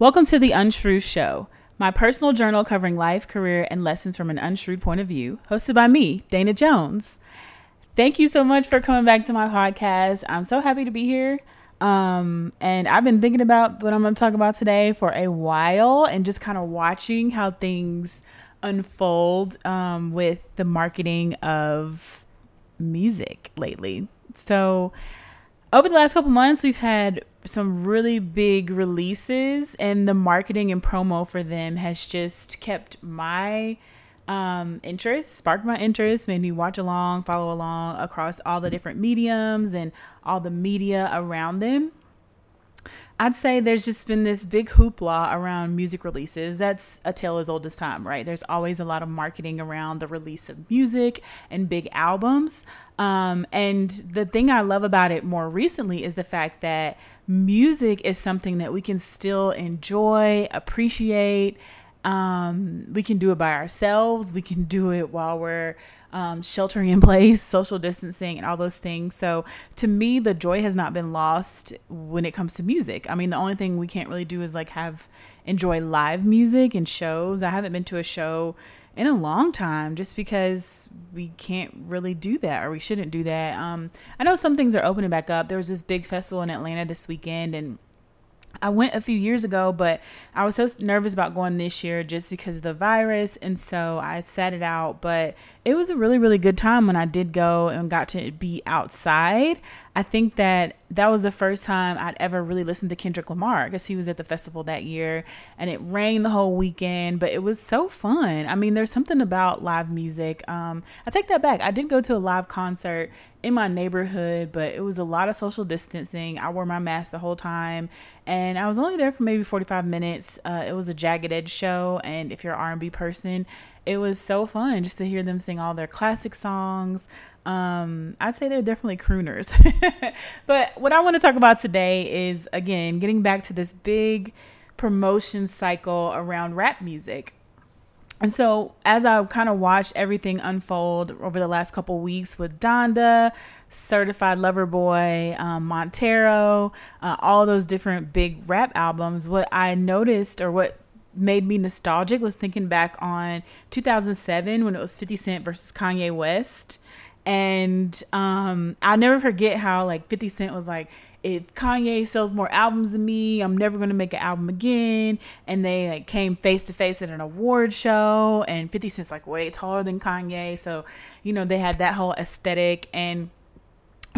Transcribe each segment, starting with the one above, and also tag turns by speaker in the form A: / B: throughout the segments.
A: Welcome to the Unshrewd Show, my personal journal covering life, career, and lessons from an unshrewd point of view, hosted by me, Dana Jones. Thank you so much for coming back to my podcast. I'm so happy to be here. Um, and I've been thinking about what I'm going to talk about today for a while and just kind of watching how things unfold um, with the marketing of music lately. So, over the last couple months, we've had some really big releases, and the marketing and promo for them has just kept my um, interest, sparked my interest, made me watch along, follow along across all the different mediums and all the media around them. I'd say there's just been this big hoopla around music releases. That's a tale as old as time, right? There's always a lot of marketing around the release of music and big albums. Um, and the thing I love about it more recently is the fact that music is something that we can still enjoy, appreciate. Um, we can do it by ourselves. We can do it while we're um, sheltering in place, social distancing, and all those things. So to me, the joy has not been lost when it comes to music. I mean, the only thing we can't really do is like have enjoy live music and shows. I haven't been to a show in a long time just because we can't really do that or we shouldn't do that. Um, I know some things are opening back up. There was this big festival in Atlanta this weekend and I went a few years ago, but I was so nervous about going this year just because of the virus. And so I sat it out. But it was a really, really good time when I did go and got to be outside. I think that that was the first time I'd ever really listened to Kendrick Lamar because he was at the festival that year and it rained the whole weekend, but it was so fun. I mean, there's something about live music. Um, I take that back. I did go to a live concert in my neighborhood, but it was a lot of social distancing. I wore my mask the whole time, and I was only there for maybe 45 minutes. Uh, it was a Jagged Edge show, and if you're an R&B person, it was so fun just to hear them sing all their classic songs. Um, I'd say they're definitely crooners. but what I want to talk about today is again getting back to this big promotion cycle around rap music. And so, as I kind of watched everything unfold over the last couple weeks with Donda, Certified Lover Boy, um, Montero, uh, all those different big rap albums, what I noticed or what made me nostalgic was thinking back on 2007 when it was 50 Cent versus Kanye West. And um, I'll never forget how like 50 Cent was like, if Kanye sells more albums than me, I'm never gonna make an album again. And they like came face to face at an award show, and 50 Cent's like way taller than Kanye, so you know they had that whole aesthetic and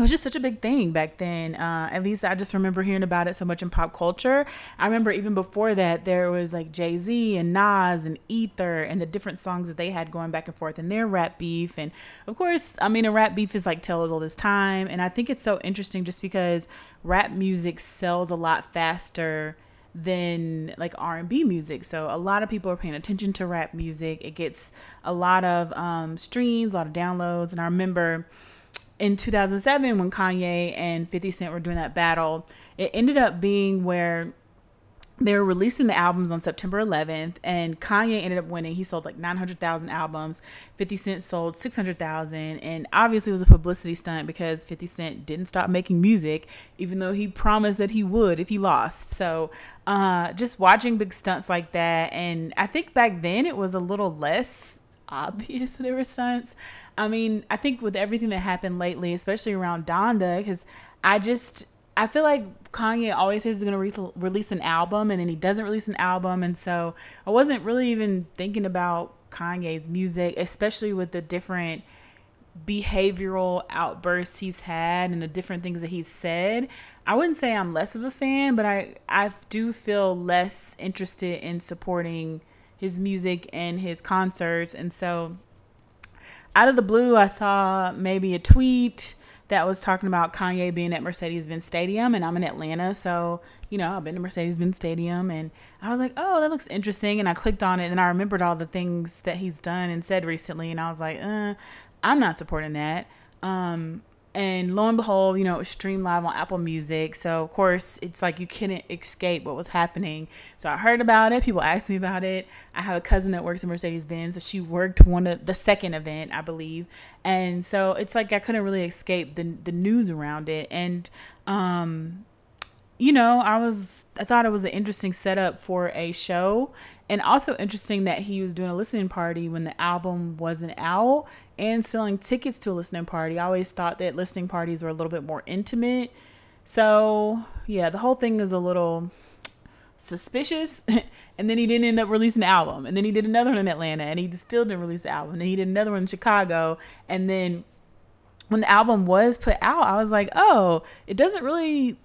A: it was just such a big thing back then. Uh, at least I just remember hearing about it so much in pop culture. I remember even before that, there was like Jay Z and Nas and Ether and the different songs that they had going back and forth in their rap beef. And of course, I mean, a rap beef is like tell as old as time. And I think it's so interesting just because rap music sells a lot faster than like R&B music. So a lot of people are paying attention to rap music. It gets a lot of um, streams, a lot of downloads. And I remember in 2007 when Kanye and 50 Cent were doing that battle, it ended up being where they were releasing the albums on September 11th, and Kanye ended up winning. He sold like 900,000 albums. 50 Cent sold 600,000, and obviously it was a publicity stunt because 50 Cent didn't stop making music, even though he promised that he would if he lost. So, uh, just watching big stunts like that, and I think back then it was a little less obvious there were stunts. I mean, I think with everything that happened lately, especially around Donda, because I just I feel like Kanye always says he's gonna re- release an album, and then he doesn't release an album, and so I wasn't really even thinking about Kanye's music, especially with the different behavioral outbursts he's had and the different things that he's said. I wouldn't say I'm less of a fan, but I I do feel less interested in supporting his music and his concerts. And so out of the blue, I saw maybe a tweet that was talking about Kanye being at Mercedes-Benz Stadium and I'm in Atlanta, so you know, I've been to Mercedes-Benz Stadium and I was like, "Oh, that looks interesting." And I clicked on it and I remembered all the things that he's done and said recently and I was like, uh, I'm not supporting that." Um, and lo and behold, you know, it was streamed live on Apple Music. So of course, it's like you couldn't escape what was happening. So I heard about it. People asked me about it. I have a cousin that works in Mercedes Benz, so she worked one of the second event, I believe. And so it's like I couldn't really escape the the news around it. And um, you know, I was I thought it was an interesting setup for a show and also interesting that he was doing a listening party when the album wasn't out and selling tickets to a listening party. I always thought that listening parties were a little bit more intimate. So, yeah, the whole thing is a little suspicious. and then he didn't end up releasing the album. And then he did another one in Atlanta and he still didn't release the album. And he did another one in Chicago. And then when the album was put out, I was like, oh, it doesn't really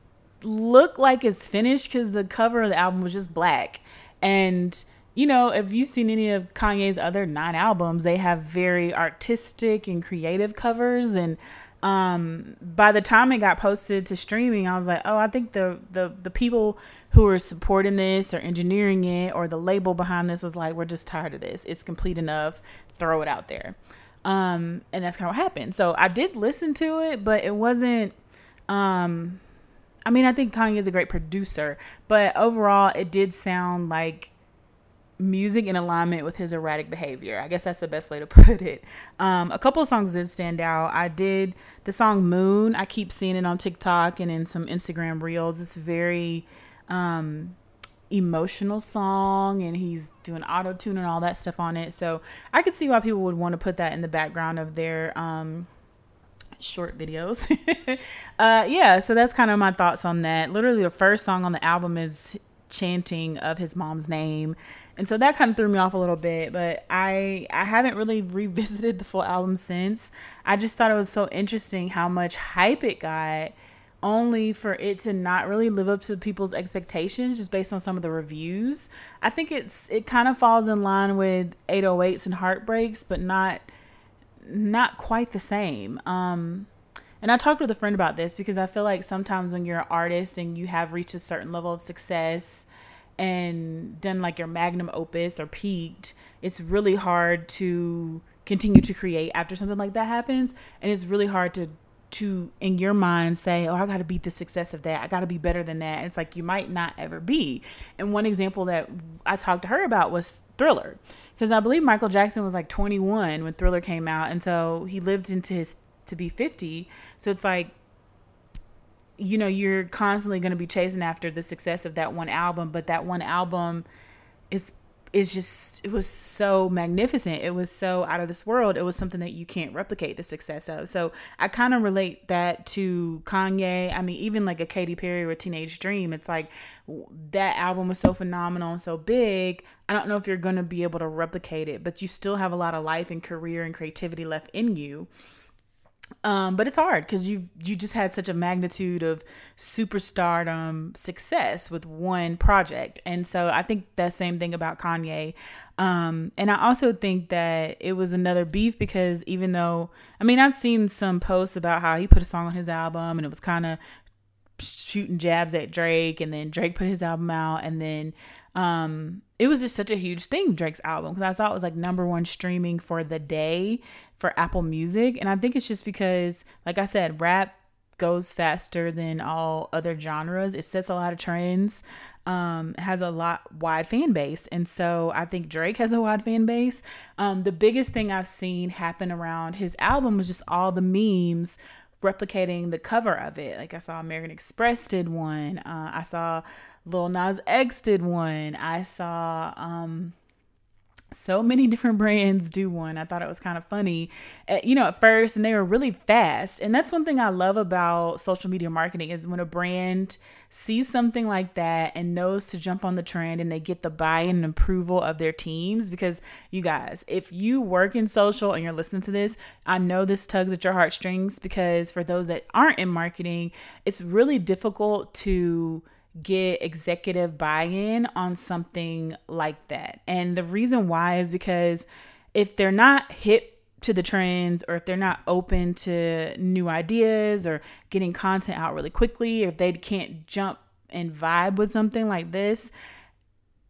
A: look like it's finished because the cover of the album was just black. And you know, if you've seen any of Kanye's other nine albums, they have very artistic and creative covers. And um, by the time it got posted to streaming, I was like, oh, I think the the the people who are supporting this or engineering it or the label behind this was like, we're just tired of this. It's complete enough. Throw it out there. Um, and that's kind of what happened. So I did listen to it, but it wasn't. Um, I mean, I think Kanye is a great producer, but overall, it did sound like music in alignment with his erratic behavior. I guess that's the best way to put it. Um, a couple of songs did stand out. I did the song Moon. I keep seeing it on TikTok and in some Instagram reels. It's very um, emotional song and he's doing auto tune and all that stuff on it. So I could see why people would want to put that in the background of their um, short videos. uh, yeah, so that's kind of my thoughts on that. Literally, the first song on the album is chanting of his mom's name. And so that kind of threw me off a little bit, but I I haven't really revisited the full album since. I just thought it was so interesting how much hype it got only for it to not really live up to people's expectations just based on some of the reviews. I think it's it kind of falls in line with 808s and heartbreaks, but not not quite the same. Um and I talked with a friend about this because I feel like sometimes when you're an artist and you have reached a certain level of success and done like your magnum opus or peaked, it's really hard to continue to create after something like that happens. And it's really hard to to in your mind say, "Oh, I got to beat the success of that. I got to be better than that." It's like you might not ever be. And one example that I talked to her about was Thriller, because I believe Michael Jackson was like 21 when Thriller came out, and so he lived into his to be 50. So it's like you know, you're constantly going to be chasing after the success of that one album, but that one album is is just it was so magnificent. It was so out of this world. It was something that you can't replicate the success of. So I kind of relate that to Kanye. I mean, even like a Katy Perry or a Teenage Dream. It's like that album was so phenomenal and so big. I don't know if you're going to be able to replicate it, but you still have a lot of life and career and creativity left in you um, but it's hard because you've you just had such a magnitude of superstardom success with one project, and so I think that same thing about Kanye. Um, and I also think that it was another beef because even though I mean I've seen some posts about how he put a song on his album and it was kind of shooting jabs at Drake, and then Drake put his album out, and then um, it was just such a huge thing, Drake's album, because I saw it was like number one streaming for the day for Apple Music. And I think it's just because, like I said, rap goes faster than all other genres. It sets a lot of trends, um, has a lot wide fan base. And so I think Drake has a wide fan base. Um, the biggest thing I've seen happen around his album was just all the memes replicating the cover of it. Like I saw American Express did one. Uh, I saw Lil Nas X did one. I saw um, so many different brands do one. I thought it was kind of funny, uh, you know, at first, and they were really fast. And that's one thing I love about social media marketing is when a brand sees something like that and knows to jump on the trend and they get the buy-in and approval of their teams. Because you guys, if you work in social and you're listening to this, I know this tugs at your heartstrings because for those that aren't in marketing, it's really difficult to get executive buy in on something like that. And the reason why is because if they're not hip to the trends or if they're not open to new ideas or getting content out really quickly, or if they can't jump and vibe with something like this,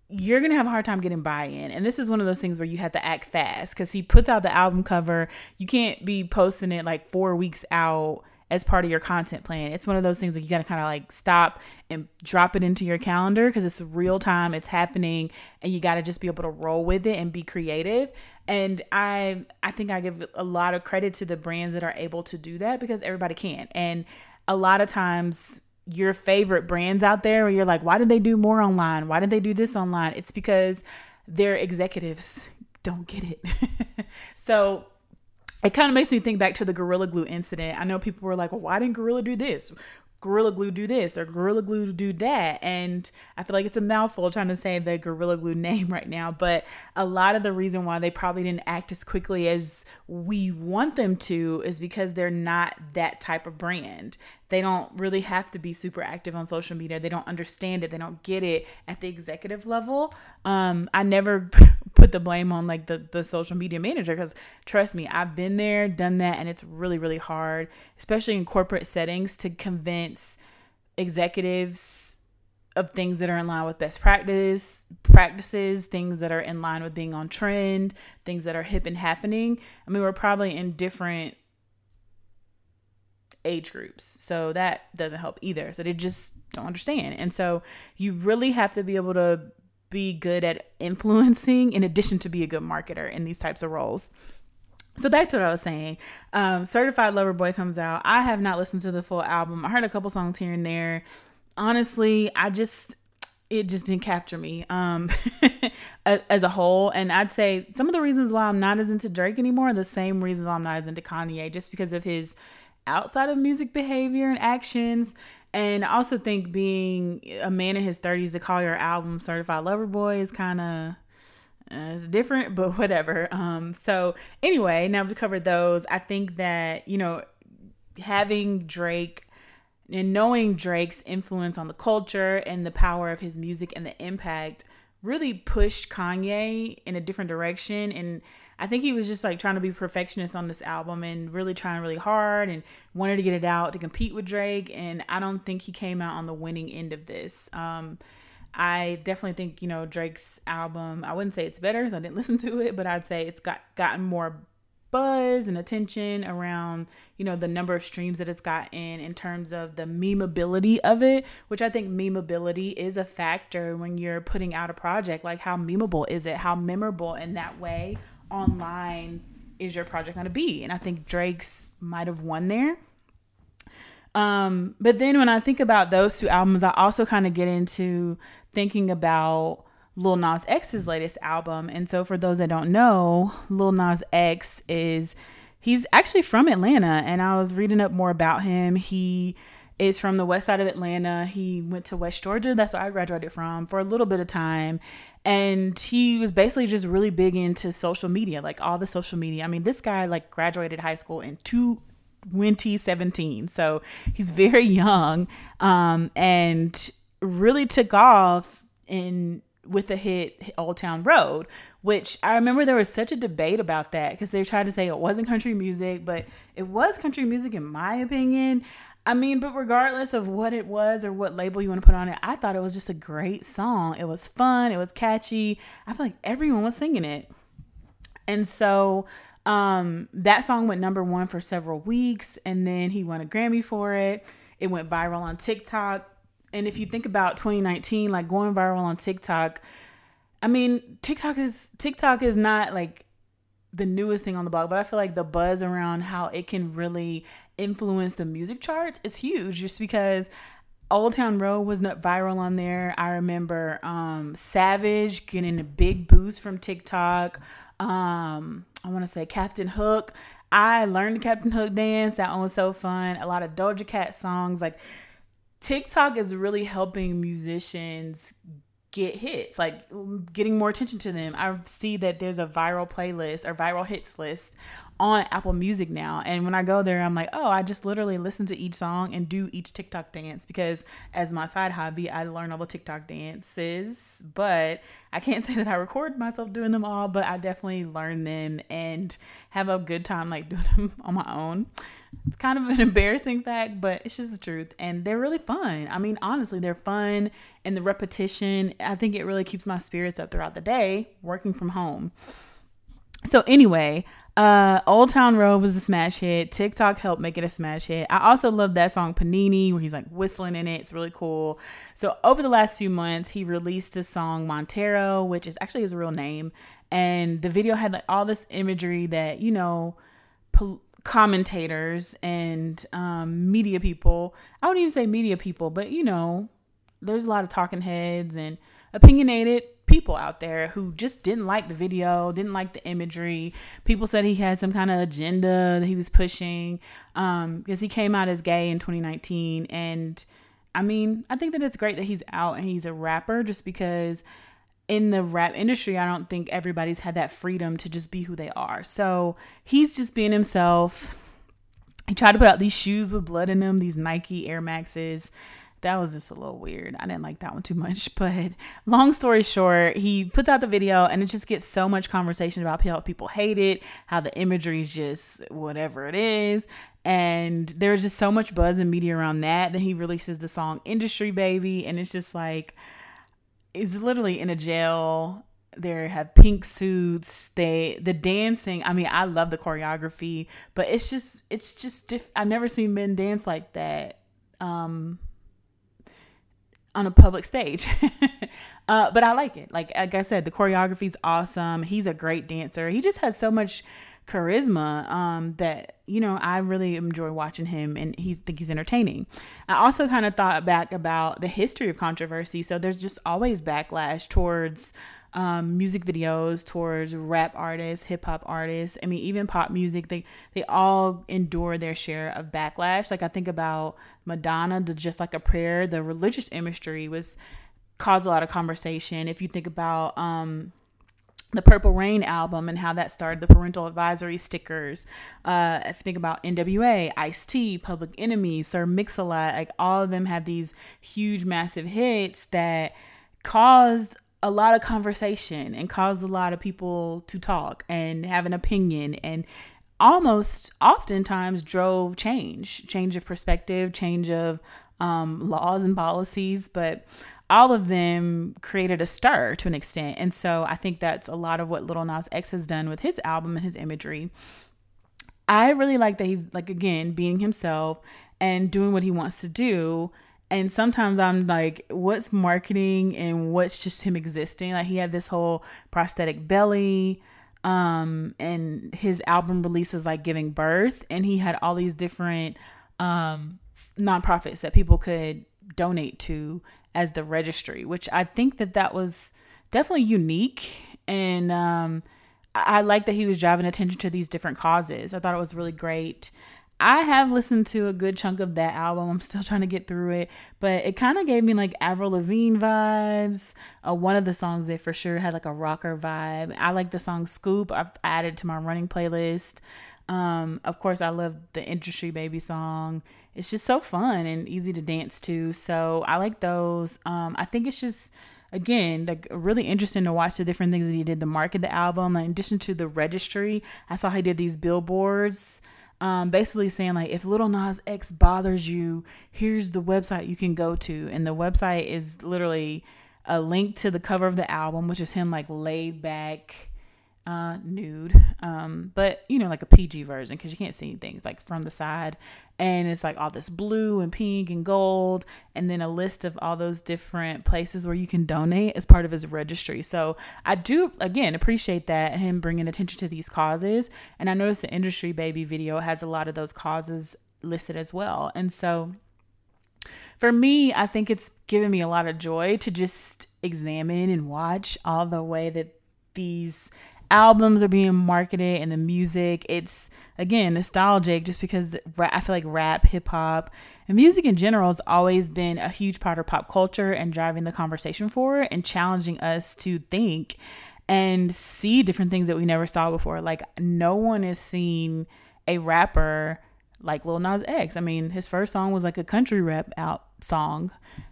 A: you're gonna have a hard time getting buy-in and this is one of those things where you have to act fast because he puts out the album cover you can't be posting it like four weeks out as part of your content plan. It's one of those things that you got to kind of like stop and drop it into your calendar because it's real time, it's happening, and you got to just be able to roll with it and be creative. And I I think I give a lot of credit to the brands that are able to do that because everybody can. And a lot of times your favorite brands out there where you're like, why did they do more online? Why did they do this online? It's because their executives don't get it. so it kind of makes me think back to the Gorilla Glue incident. I know people were like, well, why didn't Gorilla do this? Gorilla Glue do this or Gorilla Glue do that. And I feel like it's a mouthful trying to say the Gorilla Glue name right now. But a lot of the reason why they probably didn't act as quickly as we want them to is because they're not that type of brand. They don't really have to be super active on social media. They don't understand it. They don't get it at the executive level. Um, I never put the blame on like the, the social media manager because trust me, I've been there, done that, and it's really, really hard, especially in corporate settings, to convince executives of things that are in line with best practice practices things that are in line with being on trend things that are hip and happening i mean we're probably in different age groups. So that doesn't help either. So they just don't understand. And so you really have to be able to be good at influencing in addition to be a good marketer in these types of roles. So back to what I was saying. Um, Certified Lover Boy comes out. I have not listened to the full album. I heard a couple songs here and there. Honestly, I just it just didn't capture me um as a whole and i'd say some of the reasons why i'm not as into drake anymore are the same reasons i'm not as into kanye just because of his outside of music behavior and actions. And I also think being a man in his 30s to call your album Certified Lover Boy is kind of uh, it's different, but whatever. Um, so anyway, now we've covered those. I think that you know having Drake and knowing Drake's influence on the culture and the power of his music and the impact really pushed Kanye in a different direction and I think he was just like trying to be perfectionist on this album and really trying really hard and wanted to get it out to compete with Drake. And I don't think he came out on the winning end of this. Um, I definitely think you know Drake's album. I wouldn't say it's better because I didn't listen to it, but I'd say it's got gotten more buzz and attention around you know the number of streams that it's gotten in terms of the memeability of it which i think memeability is a factor when you're putting out a project like how memeable is it how memorable in that way online is your project going to be? And I think Drake's might have won there. Um, but then when I think about those two albums, I also kind of get into thinking about Lil Nas X's latest album. And so for those that don't know, Lil Nas X is he's actually from Atlanta and I was reading up more about him. He is from the west side of Atlanta. He went to West Georgia. That's where I graduated from for a little bit of time. And he was basically just really big into social media, like all the social media. I mean, this guy like graduated high school in two 2017. So he's very young um, and really took off in with the hit Old Town Road, which I remember there was such a debate about that because they tried to say it wasn't country music, but it was country music in my opinion. I mean, but regardless of what it was or what label you want to put on it, I thought it was just a great song. It was fun, it was catchy. I feel like everyone was singing it. And so um, that song went number one for several weeks, and then he won a Grammy for it. It went viral on TikTok. And if you think about 2019, like going viral on TikTok, I mean, TikTok is TikTok is not like the newest thing on the block, but I feel like the buzz around how it can really influence the music charts is huge just because Old Town Road was not viral on there. I remember um, Savage getting a big boost from TikTok. Um, I want to say Captain Hook. I learned the Captain Hook dance. That one was so fun. A lot of Doja Cat songs. Like TikTok is really helping musicians get hits, like getting more attention to them. I see that there's a viral playlist or viral hits list on Apple Music now. And when I go there, I'm like, oh, I just literally listen to each song and do each TikTok dance because as my side hobby, I learn all the TikTok dances. But I can't say that I record myself doing them all, but I definitely learn them and have a good time like doing them on my own. It's kind of an embarrassing fact, but it's just the truth. And they're really fun. I mean, honestly, they're fun. And the repetition, I think it really keeps my spirits up throughout the day working from home. So, anyway, uh, Old Town Road was a smash hit. TikTok helped make it a smash hit. I also love that song Panini, where he's like whistling in it. It's really cool. So, over the last few months, he released the song Montero, which is actually his real name. And the video had like all this imagery that, you know, pol- commentators and um, media people. I wouldn't even say media people, but you know, there's a lot of talking heads and opinionated people out there who just didn't like the video, didn't like the imagery. People said he had some kind of agenda that he was pushing um, because he came out as gay in 2019. And I mean, I think that it's great that he's out and he's a rapper just because in the rap industry, I don't think everybody's had that freedom to just be who they are. So he's just being himself. He tried to put out these shoes with blood in them, these Nike Air Maxes that was just a little weird. I didn't like that one too much. But long story short, he puts out the video and it just gets so much conversation about how people hate it, how the imagery is just whatever it is. And there's just so much buzz and media around that. Then he releases the song Industry Baby. And it's just like, it's literally in a jail they have pink suits they the dancing i mean i love the choreography but it's just it's just diff- i never seen men dance like that um on a public stage. uh, but I like it. Like like I said, the choreography's awesome. He's a great dancer. He just has so much charisma um, that you know I really enjoy watching him, and he think he's entertaining. I also kind of thought back about the history of controversy. So there's just always backlash towards um, music videos towards rap artists, hip hop artists. I mean, even pop music. They they all endure their share of backlash. Like I think about Madonna, the Just Like a Prayer. The religious imagery was caused a lot of conversation. If you think about um, the Purple Rain album and how that started, the parental advisory stickers. Uh, if you think about NWA, Ice T, Public Enemy, Sir Mix-a-Lot, like all of them had these huge, massive hits that caused a lot of conversation and caused a lot of people to talk and have an opinion and almost oftentimes drove change change of perspective change of um, laws and policies but all of them created a stir to an extent. And so i think that's a lot of what Lil Nas X has done with his album and his imagery. I really like that he's like again being himself and doing what he wants to do. And sometimes I'm like, what's marketing and what's just him existing? Like he had this whole prosthetic belly, um, and his album release was like giving birth, and he had all these different um nonprofits that people could donate to as the registry, which I think that that was definitely unique and um I like that he was driving attention to these different causes. I thought it was really great. I have listened to a good chunk of that album. I'm still trying to get through it, but it kind of gave me like Avril Lavigne vibes. Uh, one of the songs that for sure had like a rocker vibe. I like the song Scoop. I've added to my running playlist. Um, of course, I love the Industry Baby song. It's just so fun and easy to dance to. So I like those. Um, I think it's just again like really interesting to watch the different things that he did to market the album. In addition to the registry, I saw he did these billboards um, basically saying like if Lil Nas X bothers you, here's the website you can go to, and the website is literally a link to the cover of the album, which is him like laid back uh, nude, um, but you know, like a PG version because you can't see things like from the side. And it's like all this blue and pink and gold, and then a list of all those different places where you can donate as part of his registry. So I do again appreciate that him bringing attention to these causes. And I noticed the Industry Baby video has a lot of those causes listed as well. And so for me, I think it's given me a lot of joy to just examine and watch all the way that these albums are being marketed and the music. It's again nostalgic just because I feel like rap, hip hop, and music in general has always been a huge part of pop culture and driving the conversation forward and challenging us to think and see different things that we never saw before. Like no one has seen a rapper like Lil Nas X. I mean, his first song was like a country rap out song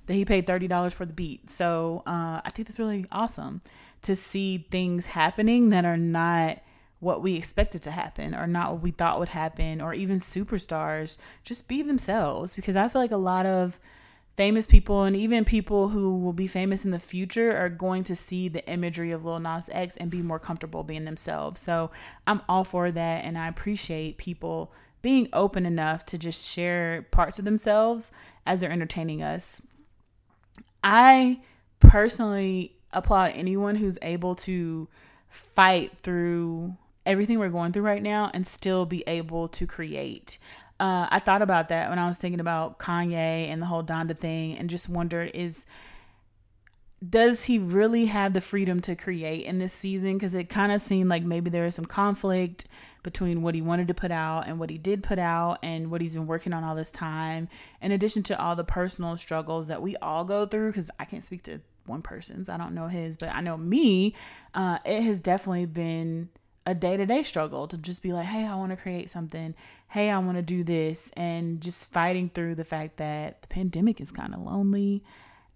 A: that he paid thirty dollars for the beat. So uh, I think that's really awesome to see things happening that are not what we expected to happen or not what we thought would happen or even superstars just be themselves because i feel like a lot of famous people and even people who will be famous in the future are going to see the imagery of Lil Nas X and be more comfortable being themselves. So I'm all for that and I appreciate people being open enough to just share parts of themselves as they're entertaining us. I personally applaud anyone who's able to fight through everything we're going through right now and still be able to create. Uh, I thought about that when I was thinking about Kanye and the whole Donda thing and just wondered is does he really have the freedom to create in this season? Because it kind of seemed like maybe there was some conflict between what he wanted to put out and what he did put out and what he's been working on all this time, in addition to all the personal struggles that we all go through. Because I can't speak to one person's, I don't know his, but I know me, uh, it has definitely been a day to day struggle to just be like, hey, I want to create something. Hey, I want to do this. And just fighting through the fact that the pandemic is kind of lonely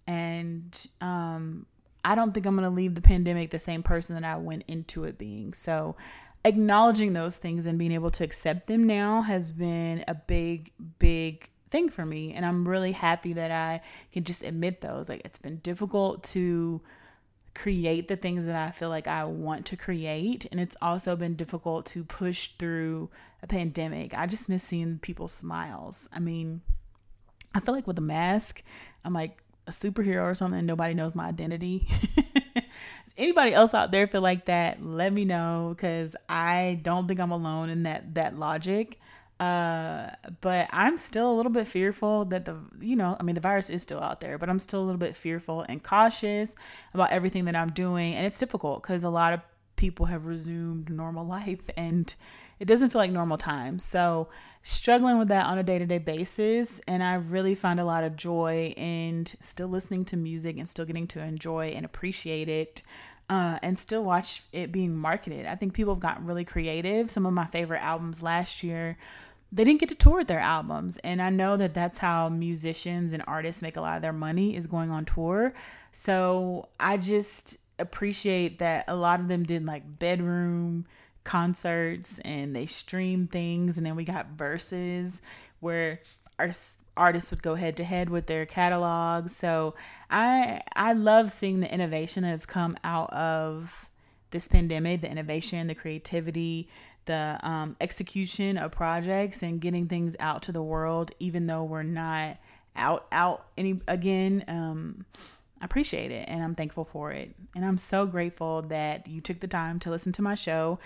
A: and um, I don't think I'm going to leave the pandemic the same person that I went into it being. So, acknowledging those things and being able to accept them now has been a big, big thing for me. And I'm really happy that I can just admit those. Like, it's been difficult to create the things that I feel like I want to create. And it's also been difficult to push through a pandemic. I just miss seeing people's smiles. I mean, I feel like with a mask, I'm like, a superhero or something nobody knows my identity. Anybody else out there feel like that? Let me know because I don't think I'm alone in that that logic. Uh, but I'm still a little bit fearful that the you know I mean the virus is still out there, but I'm still a little bit fearful and cautious about everything that I'm doing, and it's difficult because a lot of people have resumed normal life and it doesn't feel like normal times. So, struggling with that on a day to day basis. And I really find a lot of joy in still listening to music and still getting to enjoy and appreciate it. Uh, and still watch it being marketed. I think people have gotten really creative. Some of my favorite albums last year, they didn't get to tour their albums. And I know that that's how musicians and artists make a lot of their money is going on tour. So I just appreciate that a lot of them did like bedroom concerts and they stream things and then we got verses where artists artists would go head to head with their catalogs so i i love seeing the innovation that's come out of this pandemic the innovation the creativity the um, execution of projects and getting things out to the world even though we're not out out any again um, I appreciate it and I'm thankful for it. And I'm so grateful that you took the time to listen to my show.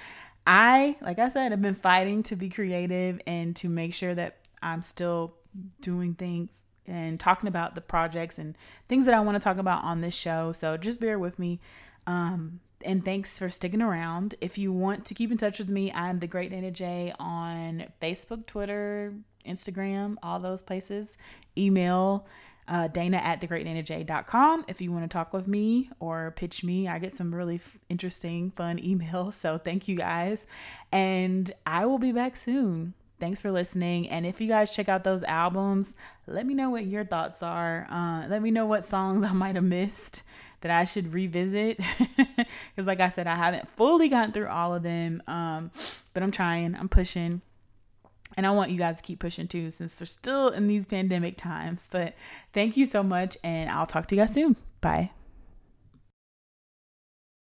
A: I, like I said, have been fighting to be creative and to make sure that I'm still doing things and talking about the projects and things that I want to talk about on this show. So just bear with me. Um, and thanks for sticking around. If you want to keep in touch with me, I'm the Great Dana J on Facebook, Twitter, Instagram, all those places. Email uh, dana at thegreatdanaj.com if you want to talk with me or pitch me. I get some really f- interesting, fun emails. So thank you guys. And I will be back soon. Thanks for listening. And if you guys check out those albums, let me know what your thoughts are. Uh, let me know what songs I might have missed that I should revisit. Because, like I said, I haven't fully gotten through all of them. Um, but I'm trying, I'm pushing. And I want you guys to keep pushing too, since we're still in these pandemic times. But thank you so much, and I'll talk to you guys soon. Bye.